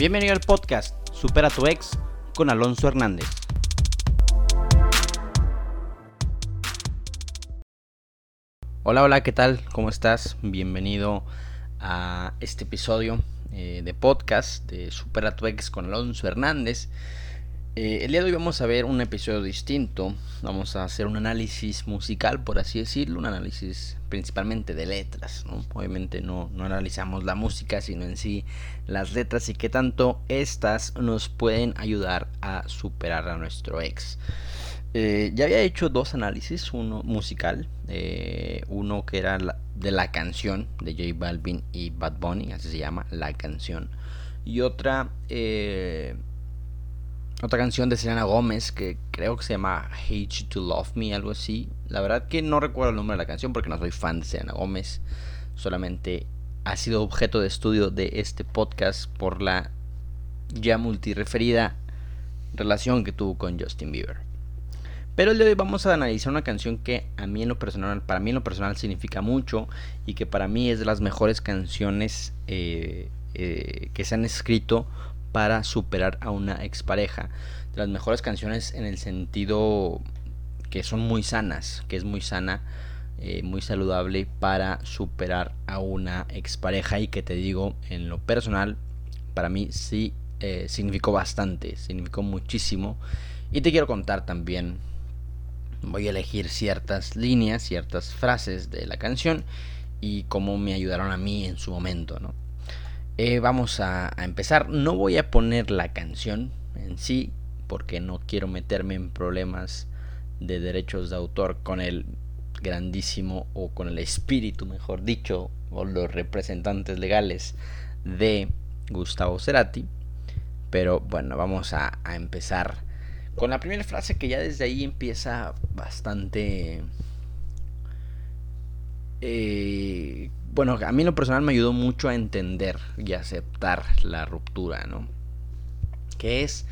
Bienvenido al podcast Supera tu ex con Alonso Hernández. Hola, hola, ¿qué tal? ¿Cómo estás? Bienvenido a este episodio eh, de podcast de Supera tu ex con Alonso Hernández. Eh, el día de hoy vamos a ver un episodio distinto. Vamos a hacer un análisis musical, por así decirlo, un análisis principalmente de letras. Obviamente no, no, analizamos la música, sino en sí las letras y qué tanto estas nos pueden ayudar a superar a nuestro ex. Eh, ya había hecho dos análisis, uno musical, eh, uno que era de la canción de J Balvin y Bad Bunny, así se llama, la canción, y otra otra canción de Selena Gómez que creo que se llama Hate You to Love Me, algo así. La verdad que no recuerdo el nombre de la canción porque no soy fan de Selena Gómez. Solamente ha sido objeto de estudio de este podcast por la ya multireferida relación que tuvo con Justin Bieber. Pero el de hoy vamos a analizar una canción que a mí en lo personal, para mí en lo personal significa mucho y que para mí es de las mejores canciones eh, eh, que se han escrito para superar a una expareja. De las mejores canciones en el sentido que son muy sanas, que es muy sana, eh, muy saludable para superar a una expareja y que te digo, en lo personal, para mí sí eh, significó bastante, significó muchísimo. Y te quiero contar también, voy a elegir ciertas líneas, ciertas frases de la canción y cómo me ayudaron a mí en su momento, ¿no? Eh, vamos a, empezar. No voy a poner la canción en sí porque no quiero meterme en problemas de derechos de autor con el grandísimo o con el espíritu, mejor dicho, o los representantes legales de Gustavo Cerati. Pero bueno, vamos a, a empezar con la primera frase que ya desde ahí empieza bastante eh, bueno, a mí lo personal me ayudó mucho a entender y aceptar la ruptura, ¿no? Que es,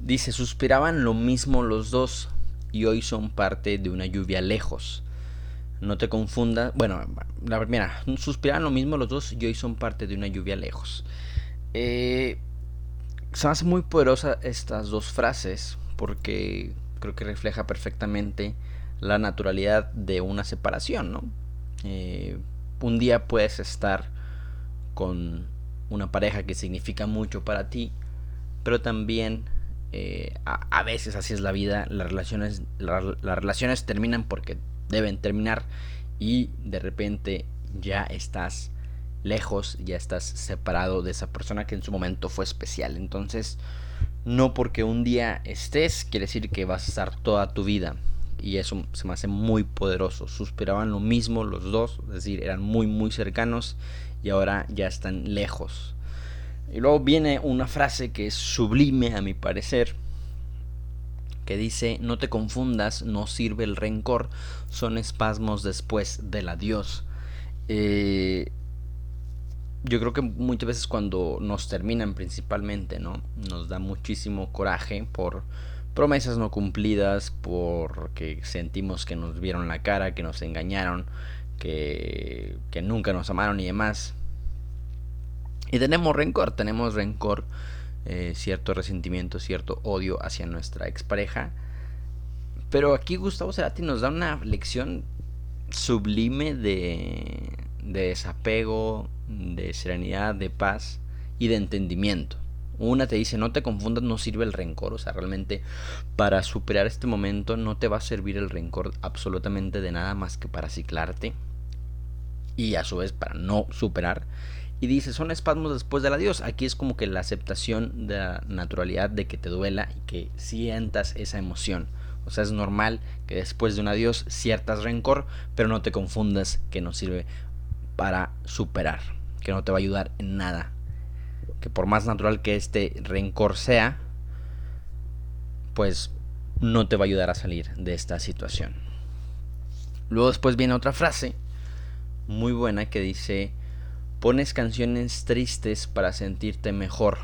dice, suspiraban lo mismo los dos y hoy son parte de una lluvia lejos. No te confundas, bueno, la primera, suspiraban lo mismo los dos y hoy son parte de una lluvia lejos. Eh, se hace muy poderosa estas dos frases porque creo que refleja perfectamente la naturalidad de una separación, ¿no? Eh, un día puedes estar con una pareja que significa mucho para ti, pero también eh, a, veces así es la vida, las relaciones, las relaciones terminan porque deben terminar y de repente ya estás lejos, ya estás separado de esa persona que en su momento fue especial. Entonces, no porque un día estés, quiere decir que vas a estar toda tu vida y eso se me hace muy poderoso. Suspiraban lo mismo los dos, es decir, eran muy muy cercanos y ahora ya están lejos. Y luego viene una frase que es sublime a mi parecer, que dice, no te confundas, no sirve el rencor, son espasmos después del adiós. Eh, yo creo que muchas veces cuando nos terminan principalmente, ¿no? Nos da muchísimo coraje por promesas no cumplidas, porque sentimos que nos vieron la cara, que nos engañaron, que, nunca nos amaron y demás. Y tenemos rencor, tenemos rencor, eh, cierto resentimiento, cierto odio hacia nuestra expareja. Pero aquí Gustavo Cerati nos da una lección sublime de desapego, de serenidad, de paz y de entendimiento. Una te dice, no te confundas, no sirve el rencor. O sea, realmente para superar este momento no te va a servir el rencor absolutamente de nada más que para ciclarte. Y a su vez para no superar. Y dice, son espasmos después del adiós. Aquí es como que la aceptación de la naturalidad de que te duela y que sientas esa emoción. O sea, es normal que después de un adiós ciertas rencor, pero no te confundas que no sirve para superar, que no te va a ayudar en nada que por más natural que este rencor sea, pues no te va a ayudar a salir de esta situación. Luego después viene otra frase muy buena que dice, pones canciones tristes para sentirte mejor.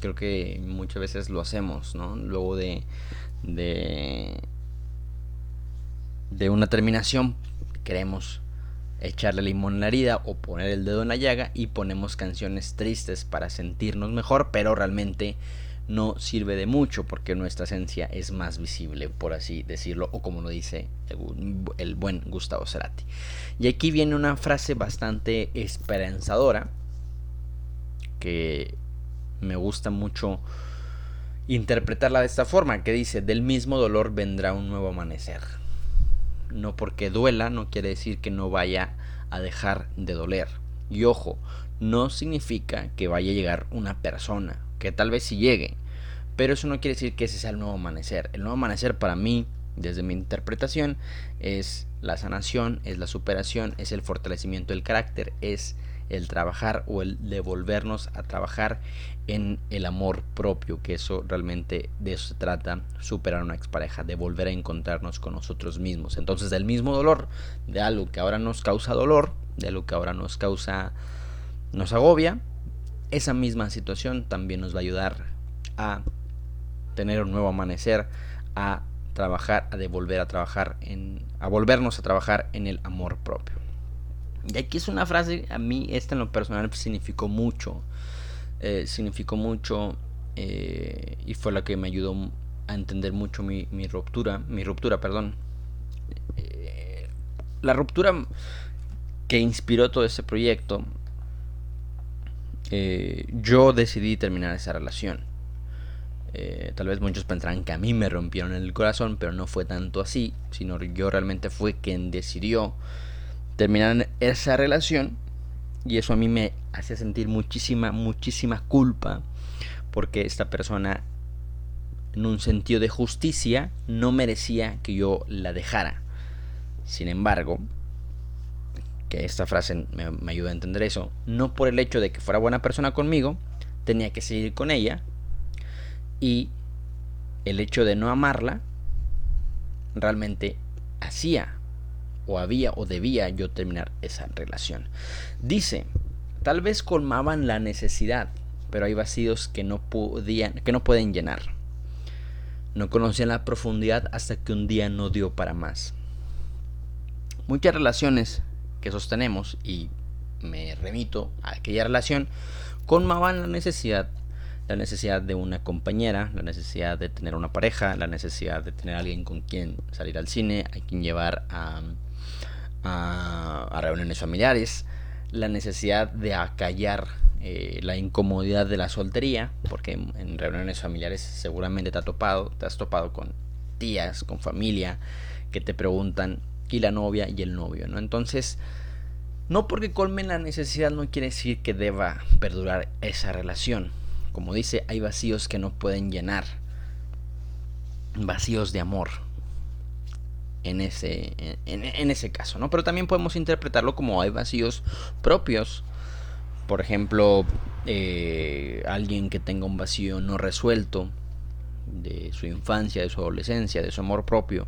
Creo que muchas veces lo hacemos, ¿no? Luego de, de, de una terminación queremos echarle limón en la herida o poner el dedo en la llaga y ponemos canciones tristes para sentirnos mejor, pero realmente no sirve de mucho porque nuestra esencia es más visible, por así decirlo, o como lo dice el, buen Gustavo Cerati. Y aquí viene una frase bastante esperanzadora que me gusta mucho interpretarla de esta forma, que dice, del mismo dolor vendrá un nuevo amanecer. No porque duela no quiere decir que no vaya a dejar de doler. Y ojo, no significa que vaya a llegar una persona, que tal vez sí llegue, pero eso no quiere decir que ese sea el nuevo amanecer. El nuevo amanecer para mí, desde mi interpretación, es la sanación, es la superación, es el fortalecimiento del carácter, es el trabajar o el devolvernos a trabajar en el amor propio, que eso realmente de eso se trata, superar una expareja, de volver a encontrarnos con nosotros mismos. Entonces, del mismo dolor, de algo que ahora nos causa dolor, de algo que ahora nos causa, nos agobia, esa misma situación también nos va a ayudar a tener un nuevo amanecer, a trabajar, a devolver a trabajar en, a volvernos a trabajar en el amor propio. Y aquí es una frase, a mí esta en lo personal significó mucho, eh, significó mucho eh, y fue la que me ayudó a entender mucho mi, ruptura, mi ruptura, perdón. Eh, la ruptura que inspiró todo ese proyecto, yo decidí terminar esa relación. tal vez muchos pensarán que a mí me rompieron el corazón, pero no fue tanto así, sino yo realmente fue quien decidió terminar esa relación y eso a mí me hacía sentir muchísima, muchísima culpa porque esta persona en un sentido de justicia no merecía que yo la dejara. Sin embargo, que esta frase me, me, ayuda a entender eso, no por el hecho de que fuera buena persona conmigo, tenía que seguir con ella y el hecho de no amarla realmente hacía o había o debía yo terminar esa relación. Dice, tal vez colmaban la necesidad, pero hay vacíos que no podían, que no pueden llenar. No conocían la profundidad hasta que un día no dio para más. Muchas relaciones que sostenemos y me remito a aquella relación colmaban la necesidad la necesidad de una compañera, la necesidad de tener una pareja, la necesidad de tener alguien con quien salir al cine, a quien llevar a, a, reuniones familiares, la necesidad de acallar eh, la incomodidad de la soltería, porque en, reuniones familiares seguramente te, ha topado, te has topado con tías, con familia, que te preguntan, ¿y la novia y el novio? ¿no? Entonces, no porque colmen la necesidad no quiere decir que deba perdurar esa relación. Como dice, hay vacíos que no pueden llenar. Vacíos de amor, en ese, en, ese caso, ¿no? Pero también podemos interpretarlo como hay vacíos propios. Por ejemplo, eh, alguien que tenga un vacío no resuelto de su infancia, de su adolescencia, de su amor propio,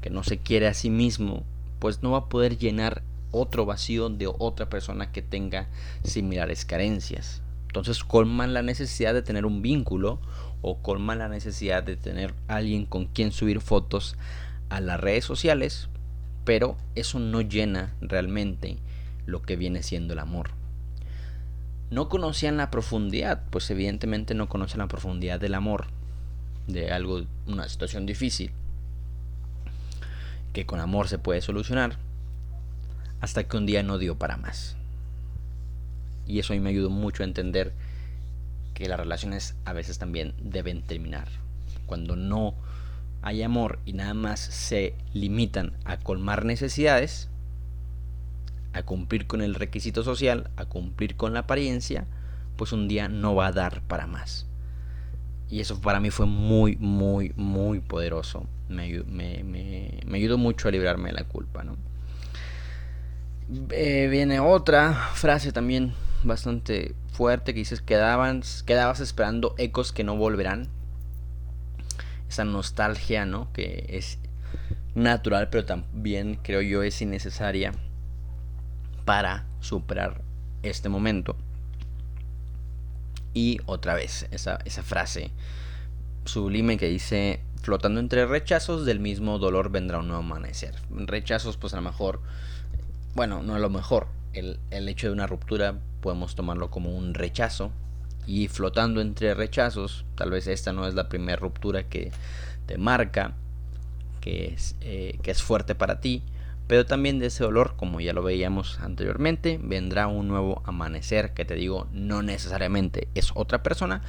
que no se quiere a sí mismo, pues no va a poder llenar otro vacío de otra persona que tenga similares carencias. Entonces colman la necesidad de tener un vínculo o colman la necesidad de tener alguien con quien subir fotos a las redes sociales, pero eso no llena realmente lo que viene siendo el amor. No conocían la profundidad, pues evidentemente no conocen la profundidad del amor, de algo, una situación difícil, que con amor se puede solucionar, hasta que un día no dio para más. Y eso a mí me ayudó mucho a entender que las relaciones a veces también deben terminar. Cuando no hay amor y nada más se limitan a colmar necesidades, a cumplir con el requisito social, a cumplir con la apariencia, pues un día no va a dar para más. Y eso para mí fue muy, muy, muy poderoso. Me, me, ayudó mucho a librarme de la culpa. ¿no? Eh, viene otra frase también bastante fuerte que dices, quedabas, quedabas esperando ecos que no volverán esa nostalgia, ¿no? Que es natural, pero también creo yo es innecesaria para superar este momento. Y otra vez, esa, esa frase sublime que dice, flotando entre rechazos del mismo dolor vendrá un nuevo amanecer. Rechazos, pues a lo mejor bueno, no a lo mejor, el, el hecho de una ruptura podemos tomarlo como un rechazo y flotando entre rechazos, tal vez esta no es la primera ruptura que te marca, que es, eh, que es fuerte para ti, pero también de ese dolor, como ya lo veíamos anteriormente, vendrá un nuevo amanecer que te digo, no necesariamente es otra persona,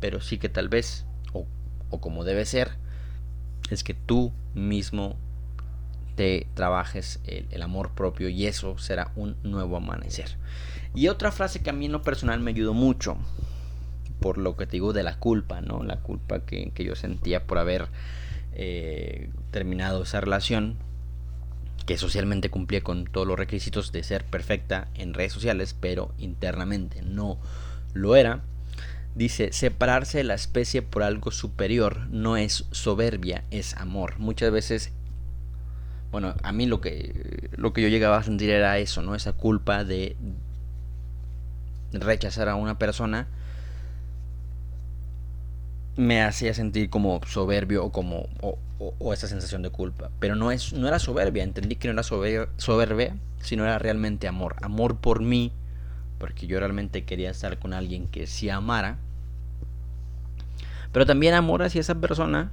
pero sí que tal vez, o, o como debe ser, es que tú mismo te trabajes el, el, amor propio y eso será un nuevo amanecer. Y otra frase que a mí en lo personal me ayudó mucho, por lo que te digo de la culpa, ¿no? La culpa que, que yo sentía por haber eh, terminado esa relación, que socialmente cumplía con todos los requisitos de ser perfecta en redes sociales, pero internamente no lo era. Dice, separarse de la especie por algo superior no es soberbia, es amor. Muchas veces, bueno, a mí lo que, lo que yo llegaba a sentir era eso, ¿no? Esa culpa de rechazar a una persona me hacía sentir como soberbio o como o, esa sensación de culpa. Pero no es no era soberbia, entendí que no era soberbia, soberbia, sino era realmente amor, amor por mí, porque yo realmente quería estar con alguien que sí amara. Pero también amor hacia esa persona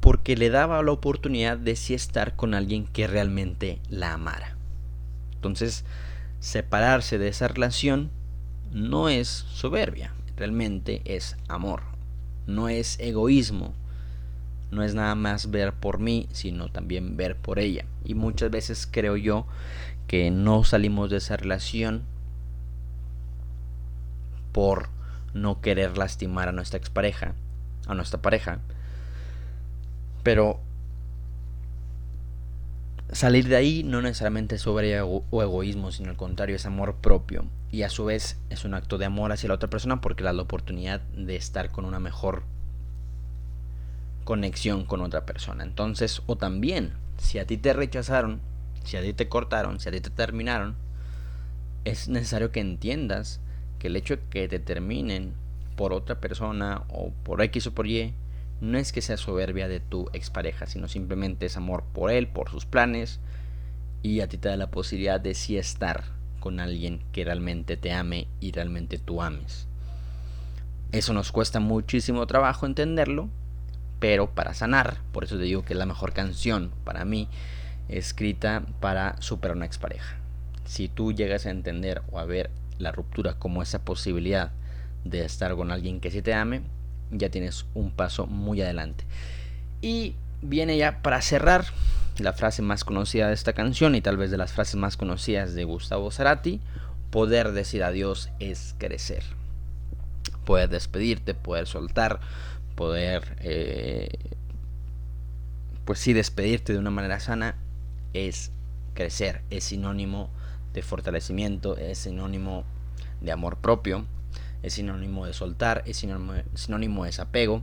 porque le daba la oportunidad de sí estar con alguien que realmente la amara. Entonces, separarse de esa relación no es soberbia, realmente es amor. No es egoísmo. No es nada más ver por mí, sino también ver por ella. Y muchas veces creo yo que no salimos de esa relación por no querer lastimar a nuestra expareja, a nuestra pareja. Pero salir de ahí no necesariamente es sobre o egoísmo, sino al contrario, es amor propio. Y a su vez es un acto de amor hacia la otra persona porque le da la oportunidad de estar con una mejor conexión con otra persona. Entonces, o también, si a ti te rechazaron, si a ti te cortaron, si a ti te terminaron, es necesario que entiendas que el hecho de que te terminen por otra persona o por X o por Y, no es que sea soberbia de tu expareja, sino simplemente es amor por él, por sus planes, y a ti te da la posibilidad de sí estar con alguien que realmente te ame y realmente tú ames. Eso nos cuesta muchísimo trabajo entenderlo, pero para sanar, por eso te digo que es la mejor canción para mí, escrita para superar una expareja. Si tú llegas a entender o a ver la ruptura como esa posibilidad de estar con alguien que sí te ame, ya tienes un paso muy adelante. Y viene ya para cerrar la frase más conocida de esta canción y tal vez de las frases más conocidas de Gustavo Cerati, poder decir adiós es crecer. Poder despedirte, poder soltar, poder, eh, pues sí, despedirte de una manera sana es crecer, es sinónimo de fortalecimiento, es sinónimo de amor propio, es sinónimo de soltar, es sinónimo, de desapego,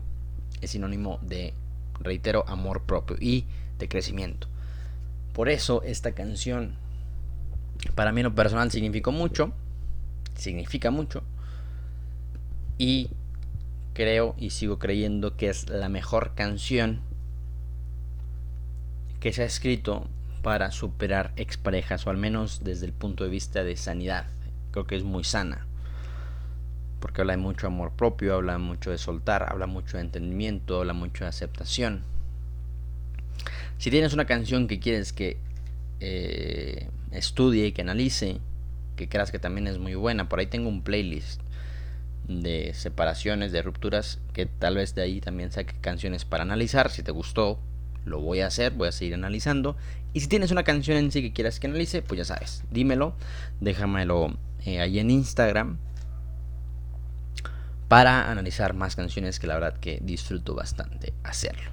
es sinónimo de, reitero, amor propio y de crecimiento. Por eso esta canción para mí en lo personal significó mucho, significa mucho y creo y sigo creyendo que es la mejor canción que se ha escrito para superar exparejas o al menos desde el punto de vista de sanidad. Creo que es muy sana porque habla de mucho amor propio, habla mucho de soltar, habla mucho de entendimiento, habla mucho de aceptación. Si tienes una canción que quieres que eh, estudie y que analice, que creas que también es muy buena, por ahí tengo un playlist de separaciones, de rupturas, que tal vez de ahí también saque canciones para analizar. Si te gustó, lo voy a hacer, voy a seguir analizando. Y si tienes una canción en sí que quieras que analice, pues ya sabes, dímelo, déjamelo eh, ahí en Instagram para analizar más canciones que la verdad que disfruto bastante hacerlo.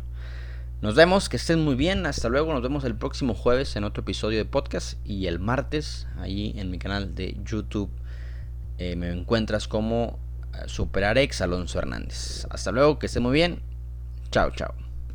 Nos vemos, que estén muy bien, hasta luego, nos vemos el próximo jueves en otro episodio de podcast y el martes ahí en mi canal de YouTube eh, me encuentras como eh, Superarex Alonso Hernández. Hasta luego, que estén muy bien, chao chao.